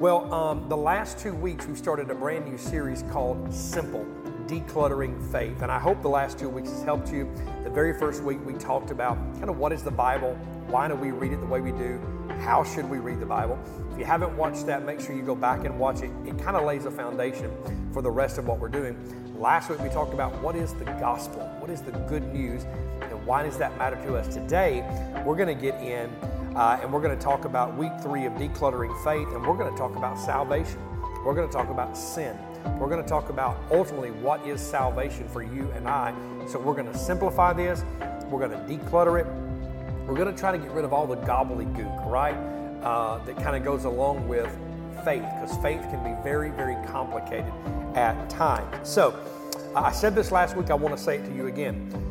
Well, um, the last two weeks we've started a brand new series called Simple Decluttering Faith. And I hope the last two weeks has helped you. The very first week we talked about kind of what is the Bible, why do we read it the way we do, how should we read the Bible. If you haven't watched that, make sure you go back and watch it. It kind of lays a foundation for the rest of what we're doing. Last week we talked about what is the gospel, what is the good news, and why does that matter to us. Today we're going to get in uh, and we're going to talk about week three of decluttering faith, and we're going to talk about salvation. We're going to talk about sin. We're going to talk about ultimately what is salvation for you and I. So we're going to simplify this. We're going to declutter it. We're going to try to get rid of all the gobbledygook, right? Uh, that kind of goes along with faith, because faith can be very, very complicated at times. So I said this last week. I want to say it to you again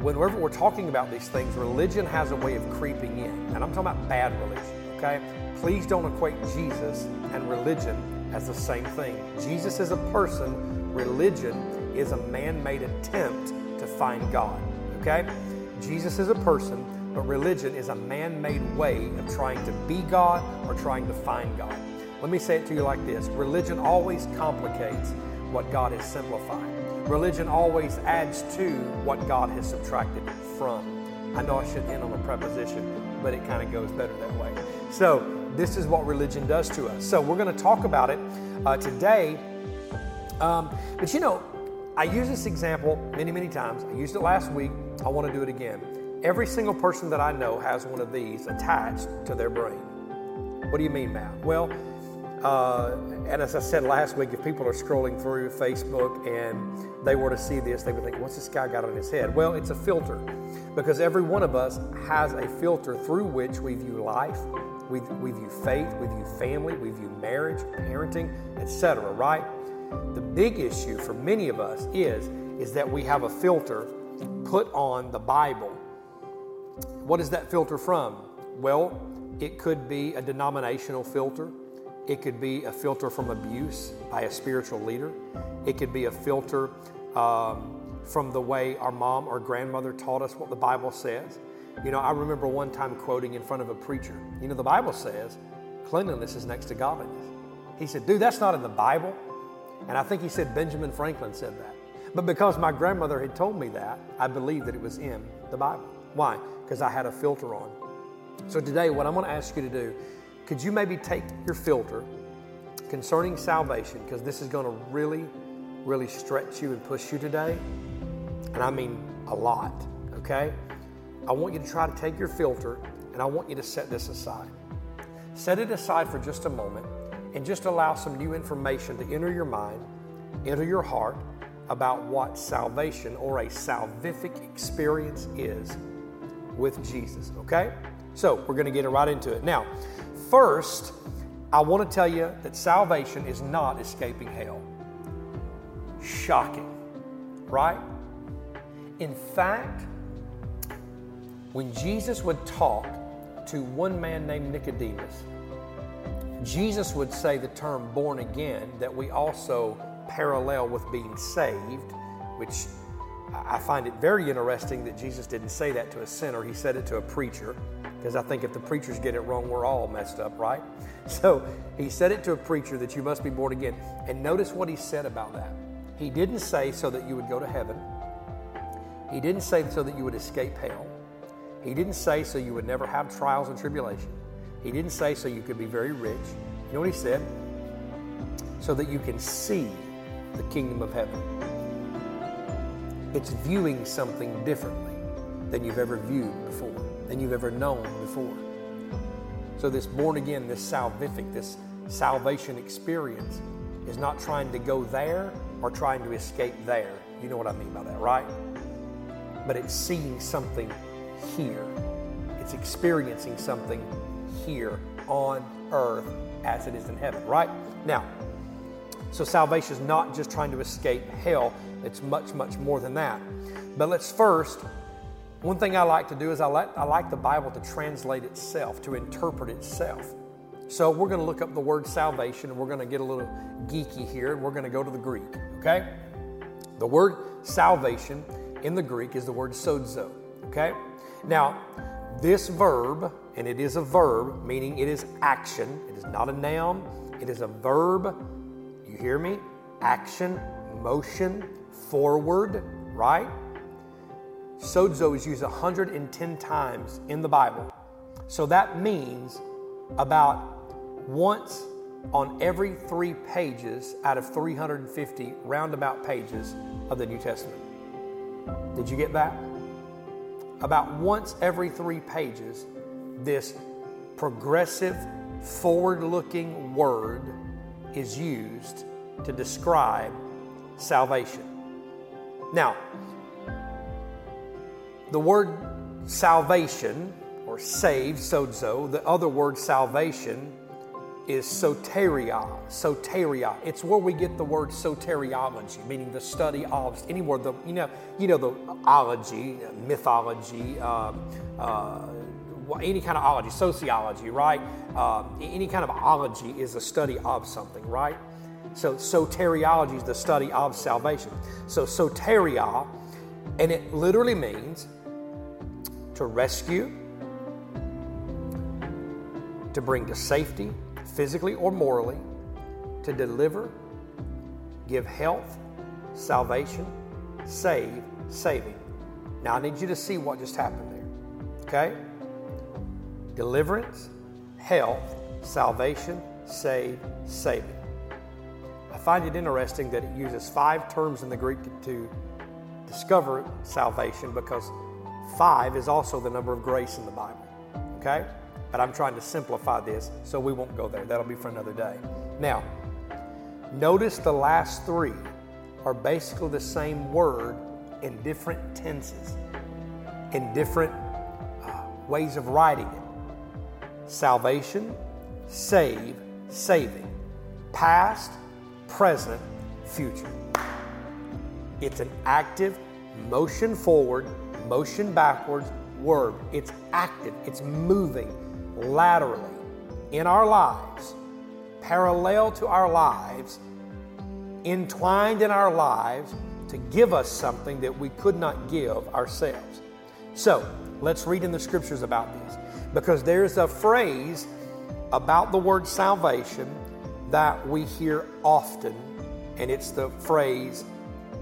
whenever we're talking about these things, religion has a way of creeping in. And I'm talking about bad religion, okay? Please don't equate Jesus and religion as the same thing. Jesus is a person, religion is a man made attempt to find God, okay? Jesus is a person, but religion is a man made way of trying to be God or trying to find God. Let me say it to you like this religion always complicates what God has simplified. Religion always adds to what God has subtracted from. I know I should end on a preposition, but it kind of goes better that way. So, this is what religion does to us. So, we're going to talk about it uh, today. Um, but you know, I use this example many, many times. I used it last week. I want to do it again. Every single person that I know has one of these attached to their brain. What do you mean, Matt? Well, uh, and as I said last week, if people are scrolling through Facebook and they were to see this, they would think, what's this guy got on his head? Well, it's a filter because every one of us has a filter through which we view life, we, we view faith, we view family, we view marriage, parenting, etc. right? The big issue for many of us is, is that we have a filter put on the Bible. What is that filter from? Well, it could be a denominational filter. It could be a filter from abuse by a spiritual leader. It could be a filter um, from the way our mom or grandmother taught us what the Bible says. You know, I remember one time quoting in front of a preacher, you know, the Bible says cleanliness is next to godliness. He said, dude, that's not in the Bible. And I think he said Benjamin Franklin said that. But because my grandmother had told me that, I believed that it was in the Bible. Why? Because I had a filter on. So today, what I'm going to ask you to do could you maybe take your filter concerning salvation, because this is going to really, really stretch you and push you today? And I mean a lot, okay? I want you to try to take your filter and I want you to set this aside. Set it aside for just a moment and just allow some new information to enter your mind, enter your heart about what salvation or a salvific experience is with Jesus, okay? So we're going to get right into it. Now, First, I want to tell you that salvation is not escaping hell. Shocking, right? In fact, when Jesus would talk to one man named Nicodemus, Jesus would say the term born again that we also parallel with being saved, which I find it very interesting that Jesus didn't say that to a sinner, he said it to a preacher because I think if the preachers get it wrong, we're all messed up, right? So he said it to a preacher that you must be born again. And notice what he said about that. He didn't say so that you would go to heaven, he didn't say so that you would escape hell, he didn't say so you would never have trials and tribulation, he didn't say so you could be very rich. You know what he said? So that you can see the kingdom of heaven. It's viewing something differently than you've ever viewed before than you've ever known before. So, this born again, this salvific, this salvation experience is not trying to go there or trying to escape there. You know what I mean by that, right? But it's seeing something here, it's experiencing something here on earth as it is in heaven, right? Now, so salvation is not just trying to escape hell, it's much, much more than that. But let's first one thing I like to do is I like, I like the Bible to translate itself, to interpret itself. So we're going to look up the word salvation and we're going to get a little geeky here and we're going to go to the Greek, okay? The word salvation in the Greek is the word sozo, okay? Now, this verb, and it is a verb, meaning it is action, it is not a noun, It is a verb, you hear me? Action, motion, forward, right? Sozo is used 110 times in the Bible. So that means about once on every three pages out of 350 roundabout pages of the New Testament. Did you get that? About once every three pages, this progressive, forward looking word is used to describe salvation. Now, the word salvation or saved, sozo, the other word salvation is soteria. Soteria. It's where we get the word soteriology, meaning the study of any word. The you know you know the ology, mythology, uh, uh, any kind of ology, sociology, right? Uh, any kind of ology is a study of something, right? So soteriology is the study of salvation. So soteria, and it literally means to rescue, to bring to safety, physically or morally, to deliver, give health, salvation, save, saving. Now I need you to see what just happened there. Okay? Deliverance, health, salvation, save, saving. I find it interesting that it uses five terms in the Greek to discover salvation because five is also the number of grace in the Bible. Okay? But I'm trying to simplify this so we won't go there. That'll be for another day. Now, notice the last three are basically the same word in different tenses, in different uh, ways of writing it. Salvation, save, saving. Past, present, future. It's an active, motion forward, motion backwards word. It's active, it's moving laterally in our lives, parallel to our lives, entwined in our lives to give us something that we could not give ourselves. So, let's read in the scriptures about this because there's a phrase about the word salvation that we hear often, and it's the phrase,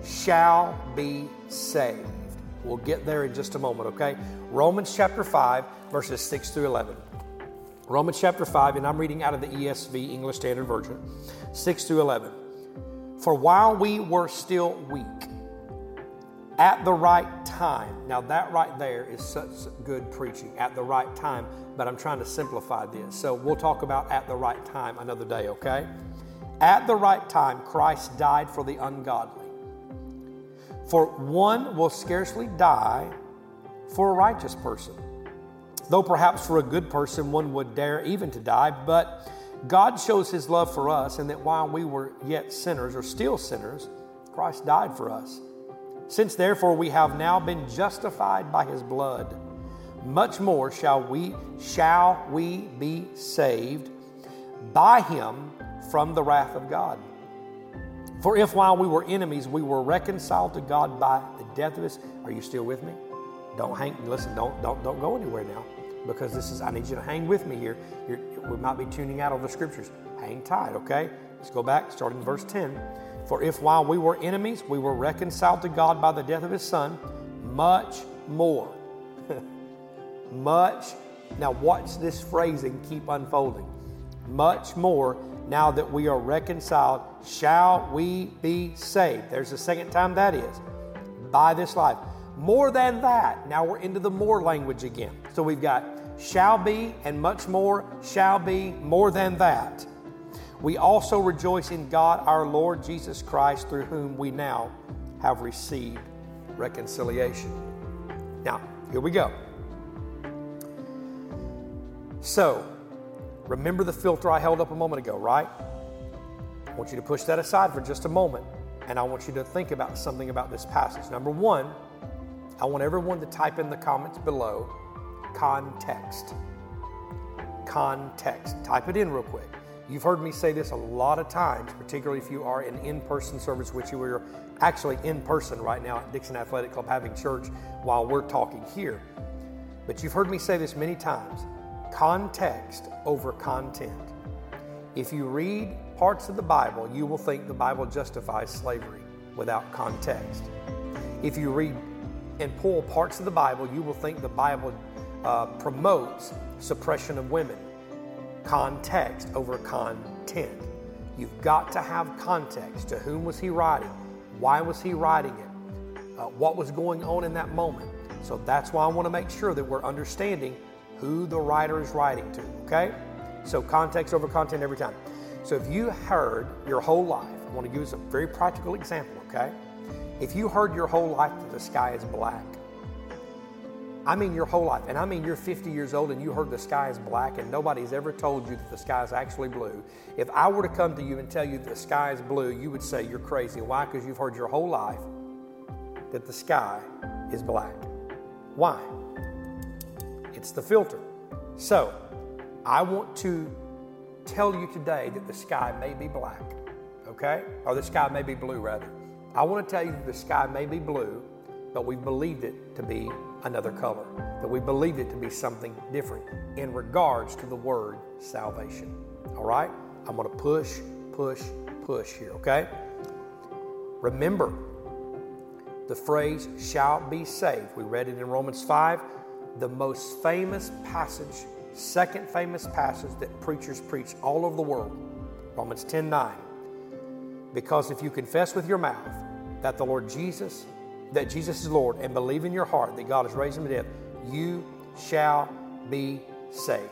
shall be saved. We'll get there in just a moment, okay? Romans chapter 5, verses 6 through 11. Romans chapter 5, and I'm reading out of the ESV, English Standard Version, 6 through 11. For while we were still weak, at the right time, now that right there is such good preaching, at the right time, but I'm trying to simplify this. So we'll talk about at the right time another day, okay? At the right time, Christ died for the ungodly. For one will scarcely die for a righteous person Though perhaps for a good person one would dare even to die, but God shows his love for us, and that while we were yet sinners, or still sinners, Christ died for us. Since therefore we have now been justified by his blood, much more shall we shall we be saved by him from the wrath of God. For if while we were enemies we were reconciled to God by the death of his, are you still with me? Don't hang listen, don't don't don't go anywhere now because this is, I need you to hang with me here. You're, we might be tuning out of the scriptures. Hang tight, okay? Let's go back, starting in verse 10. For if while we were enemies, we were reconciled to God by the death of his Son, much more. much. Now, watch this phrasing keep unfolding. Much more, now that we are reconciled, shall we be saved. There's the second time that is. By this life. More than that. Now we're into the more language again. So we've got shall be and much more shall be more than that. We also rejoice in God our Lord Jesus Christ, through whom we now have received reconciliation. Now, here we go. So, remember the filter I held up a moment ago, right? I want you to push that aside for just a moment, and I want you to think about something about this passage. Number one, I want everyone to type in the comments below context. Context. Type it in real quick. You've heard me say this a lot of times, particularly if you are in in person service, which you are actually in person right now at Dixon Athletic Club having church while we're talking here. But you've heard me say this many times context over content. If you read parts of the Bible, you will think the Bible justifies slavery without context. If you read and pull parts of the Bible, you will think the Bible uh, promotes suppression of women. Context over content. You've got to have context. To whom was he writing? Why was he writing it? Uh, what was going on in that moment? So that's why I want to make sure that we're understanding who the writer is writing to, okay? So context over content every time. So if you heard your whole life, I want to give you a very practical example, okay? If you heard your whole life that the sky is black, I mean your whole life, and I mean you're 50 years old and you heard the sky is black and nobody's ever told you that the sky is actually blue. If I were to come to you and tell you the sky is blue, you would say you're crazy. Why? Because you've heard your whole life that the sky is black. Why? It's the filter. So, I want to tell you today that the sky may be black, okay? Or the sky may be blue, rather. I want to tell you that the sky may be blue, but we believed it to be another color, that we believed it to be something different in regards to the word salvation. All right? I'm going to push, push, push here, okay? Remember the phrase shall be saved. We read it in Romans 5, the most famous passage, second famous passage that preachers preach all over the world. Romans 10 9. Because if you confess with your mouth that the Lord Jesus that Jesus is Lord and believe in your heart that God has raised him to death, you shall be saved.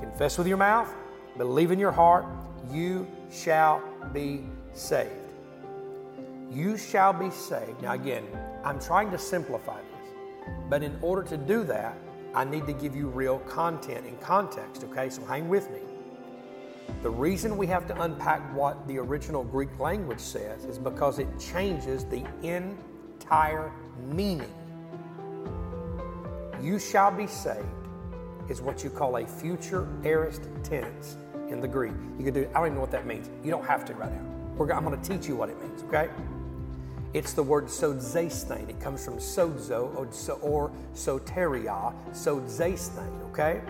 Confess with your mouth, believe in your heart, you shall be saved. You shall be saved. Now, again, I'm trying to simplify this, but in order to do that, I need to give you real content and context, okay? So hang with me. The reason we have to unpack what the original Greek language says is because it changes the entire meaning. You shall be saved is what you call a future aorist tense in the Greek. You can do, I don't even know what that means. You don't have to right now. We're, I'm going to teach you what it means, okay? It's the word sodzesthein. It comes from sozo or, soteria, sodzesthein, okay?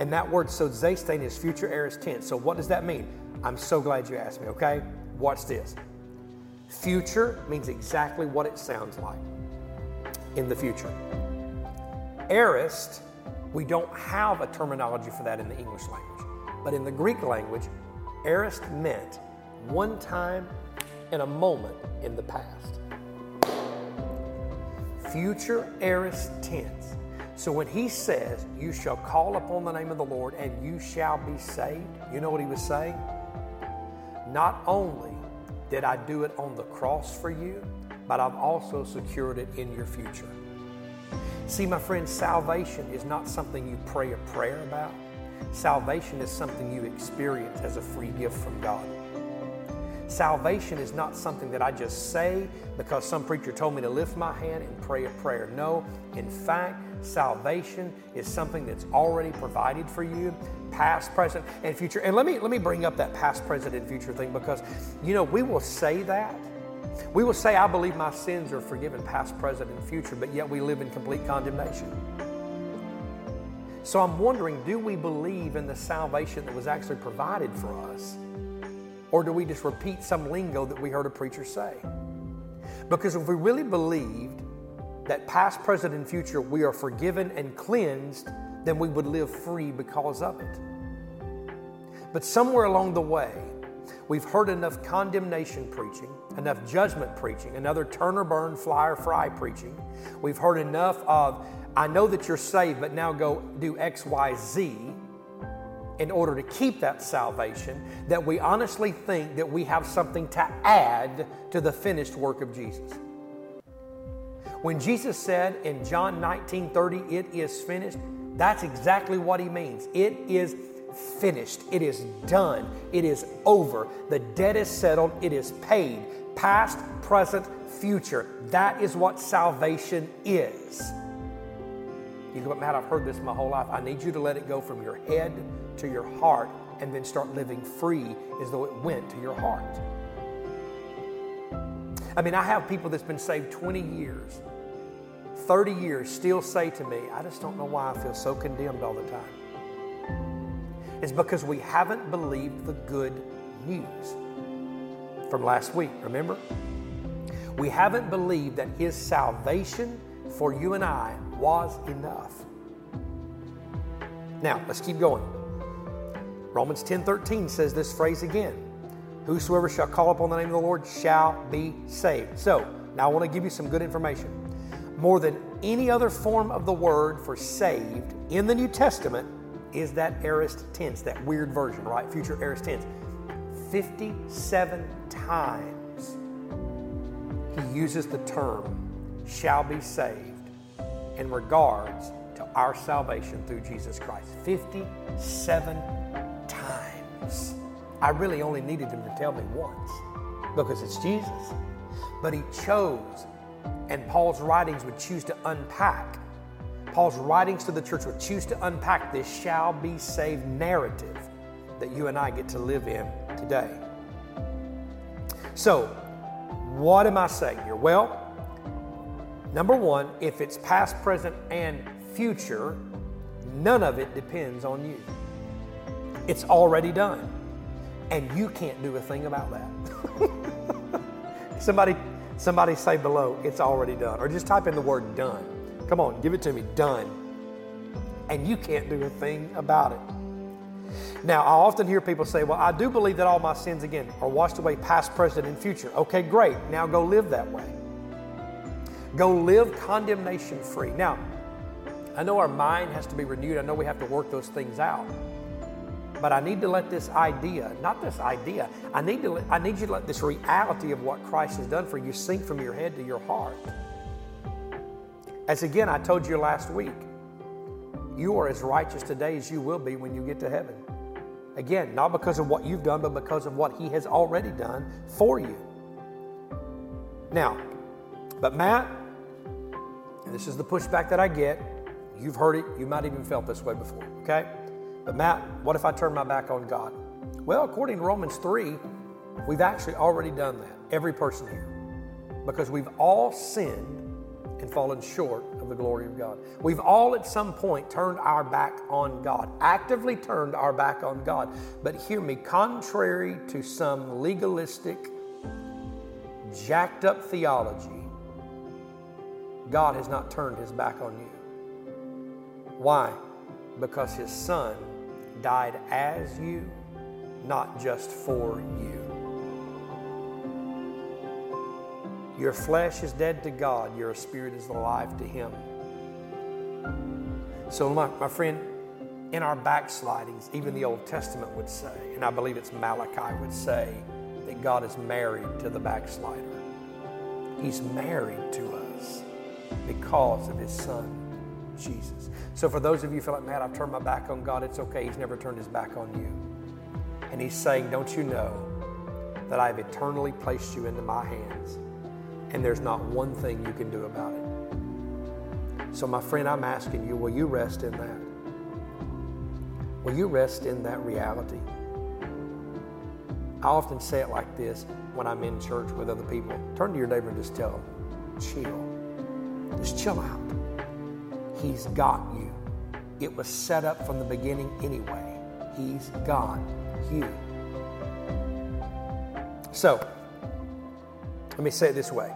And that word sodzesthein is future aorist tense. So what does that mean? I'm so glad you asked me, okay? Watch this. Future means exactly what it sounds like in the future. Aorist, we don't have a terminology for that in the English language. But in the Greek language, aorist meant one time in a moment in the past. Future aorist tense. So when he says, You shall call upon the name of the Lord and you shall be saved, you know what he was saying? Not only did I do it on the cross for you? But I've also secured it in your future. See, my friend, salvation is not something you pray a prayer about. Salvation is something you experience as a free gift from God. Salvation is not something that I just say because some preacher told me to lift my hand and pray a prayer. No, in fact, salvation is something that's already provided for you, past, present, and future. And let me let me bring up that past, present, and future thing because you know, we will say that. We will say, I believe my sins are forgiven, past, present, and future, but yet we live in complete condemnation. So I'm wondering, do we believe in the salvation that was actually provided for us? Or do we just repeat some lingo that we heard a preacher say? Because if we really believed that past, present, and future we are forgiven and cleansed, then we would live free because of it. But somewhere along the way, we've heard enough condemnation preaching, enough judgment preaching, another turn or burn, fly or fry preaching. We've heard enough of, I know that you're saved, but now go do X, Y, Z in order to keep that salvation that we honestly think that we have something to add to the finished work of Jesus. When Jesus said in John 19 30, it is finished, that's exactly what he means. It is finished. It is done. It is over. The debt is settled. It is paid. Past, present, future. That is what salvation is. You go, Matt, I've heard this my whole life. I need you to let it go from your head to your heart and then start living free as though it went to your heart. I mean, I have people that's been saved 20 years, 30 years, still say to me, I just don't know why I feel so condemned all the time. It's because we haven't believed the good news from last week, remember? We haven't believed that His salvation for you and I was enough. Now, let's keep going. Romans 10 13 says this phrase again Whosoever shall call upon the name of the Lord shall be saved. So, now I want to give you some good information. More than any other form of the word for saved in the New Testament is that aorist tense, that weird version, right? Future aorist tense. 57 times he uses the term shall be saved in regards to our salvation through Jesus Christ. 57 times. I really only needed him to tell me once because it's Jesus. But he chose, and Paul's writings would choose to unpack. Paul's writings to the church would choose to unpack this shall be saved narrative that you and I get to live in today. So, what am I saying here? Well, number one, if it's past, present, and future, none of it depends on you. It's already done. And you can't do a thing about that. somebody, somebody say below, it's already done. Or just type in the word done. Come on, give it to me, done. And you can't do a thing about it. Now, I often hear people say, Well, I do believe that all my sins, again, are washed away past, present, and future. Okay, great. Now go live that way. Go live condemnation free. Now, I know our mind has to be renewed. I know we have to work those things out. But I need to let this idea, not this idea, I need, to, I need you to let this reality of what Christ has done for you sink from your head to your heart. As again, I told you last week, you are as righteous today as you will be when you get to heaven. Again, not because of what you've done, but because of what He has already done for you. Now, but Matt, this is the pushback that I get, you've heard it, you might even felt this way before, okay? But Matt, what if I turn my back on God? Well, according to Romans 3, we've actually already done that, every person here, because we've all sinned and fallen short of the glory of God. We've all at some point turned our back on God, actively turned our back on God. But hear me, contrary to some legalistic, jacked up theology, God has not turned his back on you. Why? Because his son died as you, not just for you. Your flesh is dead to God, your spirit is alive to Him. So, my, my friend, in our backslidings, even the Old Testament would say, and I believe it's Malachi would say, that God is married to the backslider. He's married to us because of His Son, Jesus. So, for those of you who feel like, man, I've turned my back on God, it's okay. He's never turned His back on you. And He's saying, don't you know that I've eternally placed you into my hands? and there's not one thing you can do about it. So, my friend, I'm asking you, will you rest in that? Will you rest in that reality? I often say it like this when I'm in church with other people. Turn to your neighbor and just tell them, chill. Just chill out. He's got you. It was set up from the beginning anyway. He's got you. So, let me say it this way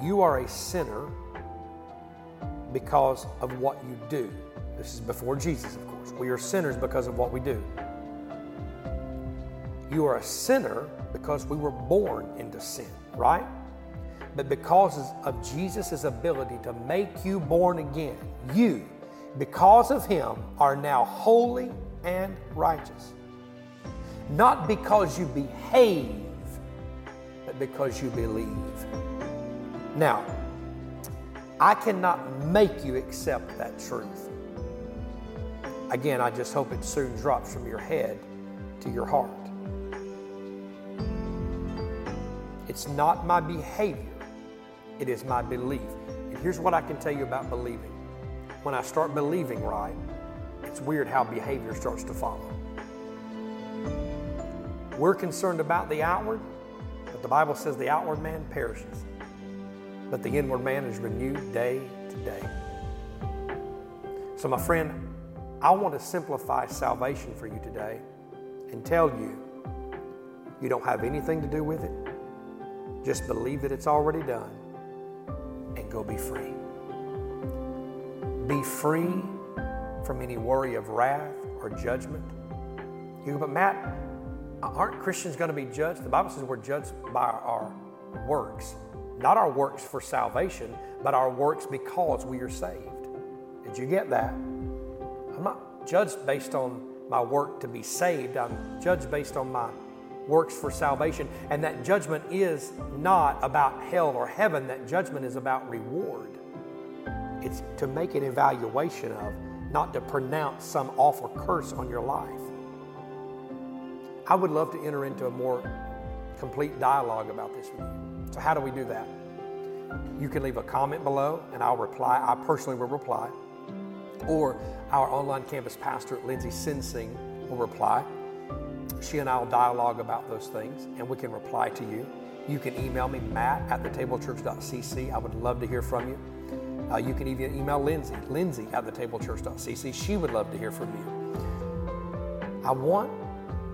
you are a sinner because of what you do. This is before Jesus, of course. We are sinners because of what we do. You are a sinner because we were born into sin, right? But because of Jesus' ability to make you born again, you, because of Him, are now holy and righteous. Not because you behave, but because you believe. Now, I cannot make you accept that truth. Again, I just hope it soon drops from your head to your heart. It's not my behavior, it is my belief. And here's what I can tell you about believing. When I start believing right, it's weird how behavior starts to follow. We're concerned about the outward, but the Bible says the outward man perishes but the inward man is renewed day to day. So, my friend, I want to simplify salvation for you today and tell you you don't have anything to do with it. Just believe that it's already done and go be free. Be free from any worry of wrath or judgment. You go, but Matt, aren't Christians going to be judged? The Bible says we're judged by our works, not our works for salvation, but our works because we are saved. Did you get that? I'm not judged based on my work to be saved, I'm judged based on my works for salvation. And that judgment is not about hell or heaven, that judgment is about reward. It's to make an evaluation of, not to pronounce some awful curse on your life. I would love to enter into a more complete dialogue about this with you. So, how do we do that? You can leave a comment below and I'll reply. I personally will reply. Or our online campus pastor, Lindsay Sinsing, will reply. She and I will dialogue about those things and we can reply to you. You can email me, matt at thetablechurch.cc. I would love to hear from you. Uh, you can even email Lindsay, Lindsay at thetablechurch.cc. She would love to hear from you. I want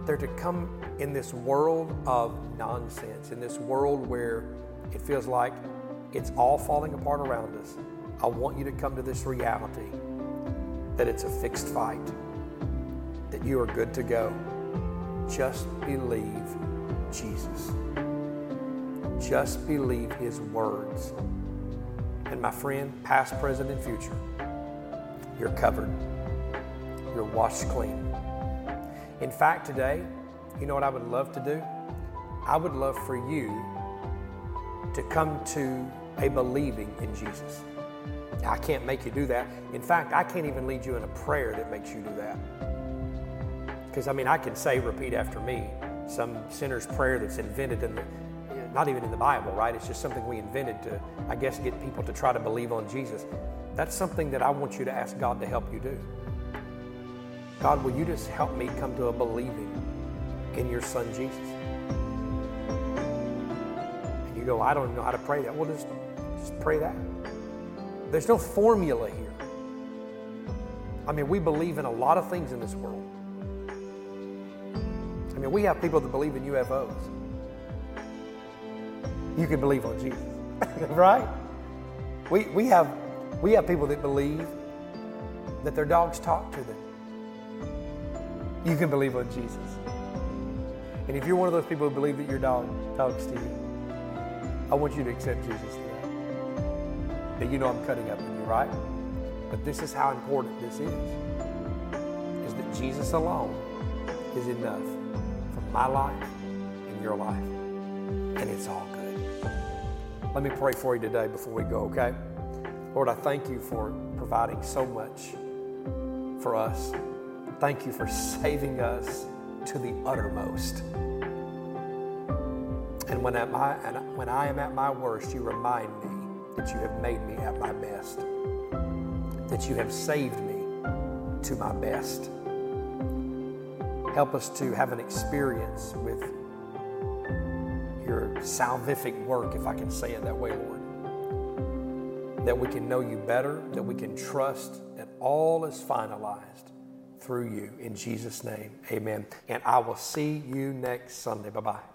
there to come in this world of nonsense, in this world where it feels like it's all falling apart around us. I want you to come to this reality that it's a fixed fight, that you are good to go. Just believe Jesus. Just believe His words. And my friend, past, present, and future, you're covered. You're washed clean. In fact, today, you know what I would love to do? I would love for you to come to a believing in Jesus. I can't make you do that. In fact, I can't even lead you in a prayer that makes you do that. Because, I mean, I can say, repeat after me, some sinner's prayer that's invented in the, not even in the Bible, right? It's just something we invented to, I guess, get people to try to believe on Jesus. That's something that I want you to ask God to help you do. God, will you just help me come to a believing in your son Jesus? And you go, I don't know how to pray that. Well, just, just pray that. There's no formula here. I mean, we believe in a lot of things in this world. Mean, we have people that believe in UFOs. You can believe on Jesus, right? We, we, have, we have people that believe that their dogs talk to them. You can believe on Jesus. And if you're one of those people who believe that your dog talks to you, I want you to accept Jesus today. That you know I'm cutting up with you, right? But this is how important this is. Is that Jesus alone is enough my life and your life. And it's all good. Let me pray for you today before we go, okay? Lord, I thank you for providing so much for us. Thank you for saving us to the uttermost. And when, at my, and when I am at my worst, you remind me that you have made me at my best, that you have saved me to my best. Help us to have an experience with your salvific work, if I can say it that way, Lord. That we can know you better, that we can trust that all is finalized through you. In Jesus' name, amen. And I will see you next Sunday. Bye bye.